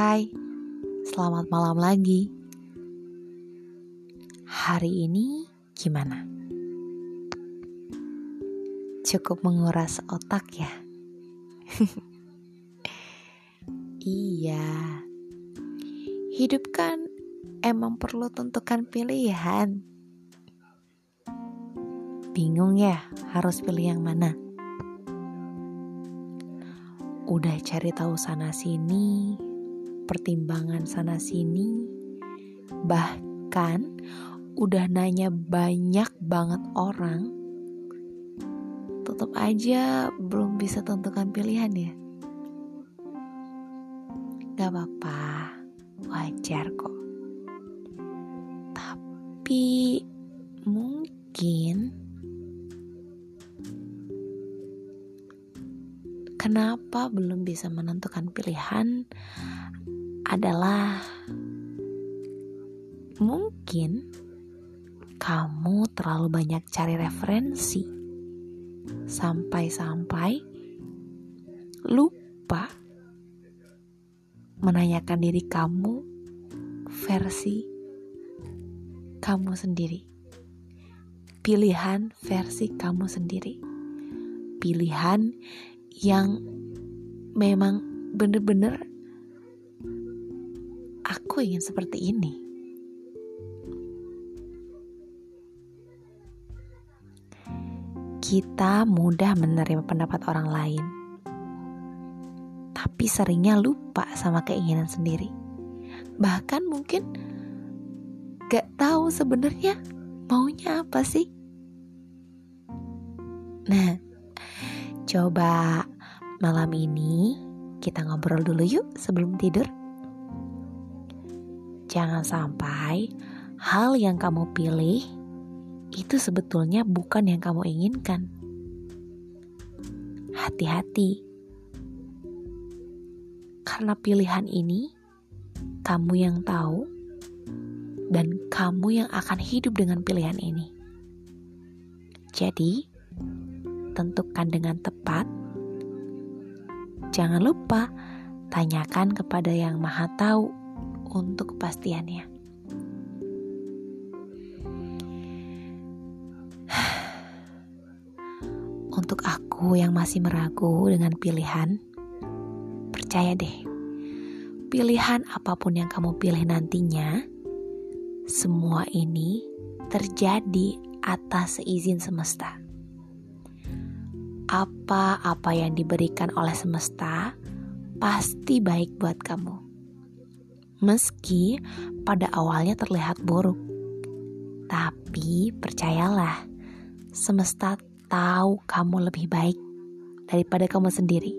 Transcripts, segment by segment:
Hai, selamat malam lagi. Hari ini gimana? Cukup menguras otak ya? iya, hidup kan emang perlu tentukan pilihan. Bingung ya harus pilih yang mana? Udah cari tahu sana sini, pertimbangan sana sini, bahkan udah nanya banyak banget orang, tetap aja belum bisa tentukan pilihan ya. Gak apa-apa, wajar kok. Tapi mungkin kenapa belum bisa menentukan pilihan adalah mungkin kamu terlalu banyak cari referensi sampai-sampai lupa menanyakan diri kamu versi kamu sendiri. Pilihan versi kamu sendiri. Pilihan yang memang bener-bener aku ingin seperti ini. Kita mudah menerima pendapat orang lain, tapi seringnya lupa sama keinginan sendiri. Bahkan mungkin gak tahu sebenarnya maunya apa sih. Nah, Coba malam ini kita ngobrol dulu yuk sebelum tidur. Jangan sampai hal yang kamu pilih itu sebetulnya bukan yang kamu inginkan. Hati-hati, karena pilihan ini kamu yang tahu, dan kamu yang akan hidup dengan pilihan ini. Jadi, tentukan dengan tepat, jangan lupa tanyakan kepada Yang Maha Tahu untuk kepastiannya. Untuk aku yang masih meragu dengan pilihan, percaya deh, pilihan apa pun yang kamu pilih nantinya, semua ini terjadi atas seizin semesta apa-apa yang diberikan oleh semesta pasti baik buat kamu. Meski pada awalnya terlihat buruk, tapi percayalah, semesta tahu kamu lebih baik daripada kamu sendiri.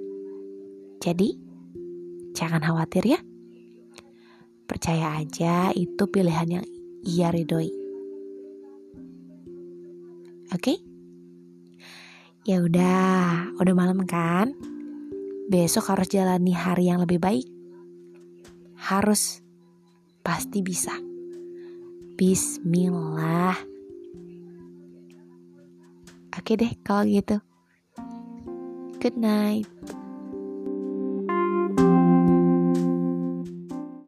Jadi, jangan khawatir ya. Percaya aja itu pilihan yang ia ridhoi. Oke? Okay? Ya udah, udah malam kan? Besok harus jalani hari yang lebih baik. Harus, pasti bisa. Bismillah. Oke deh kalau gitu. Good night.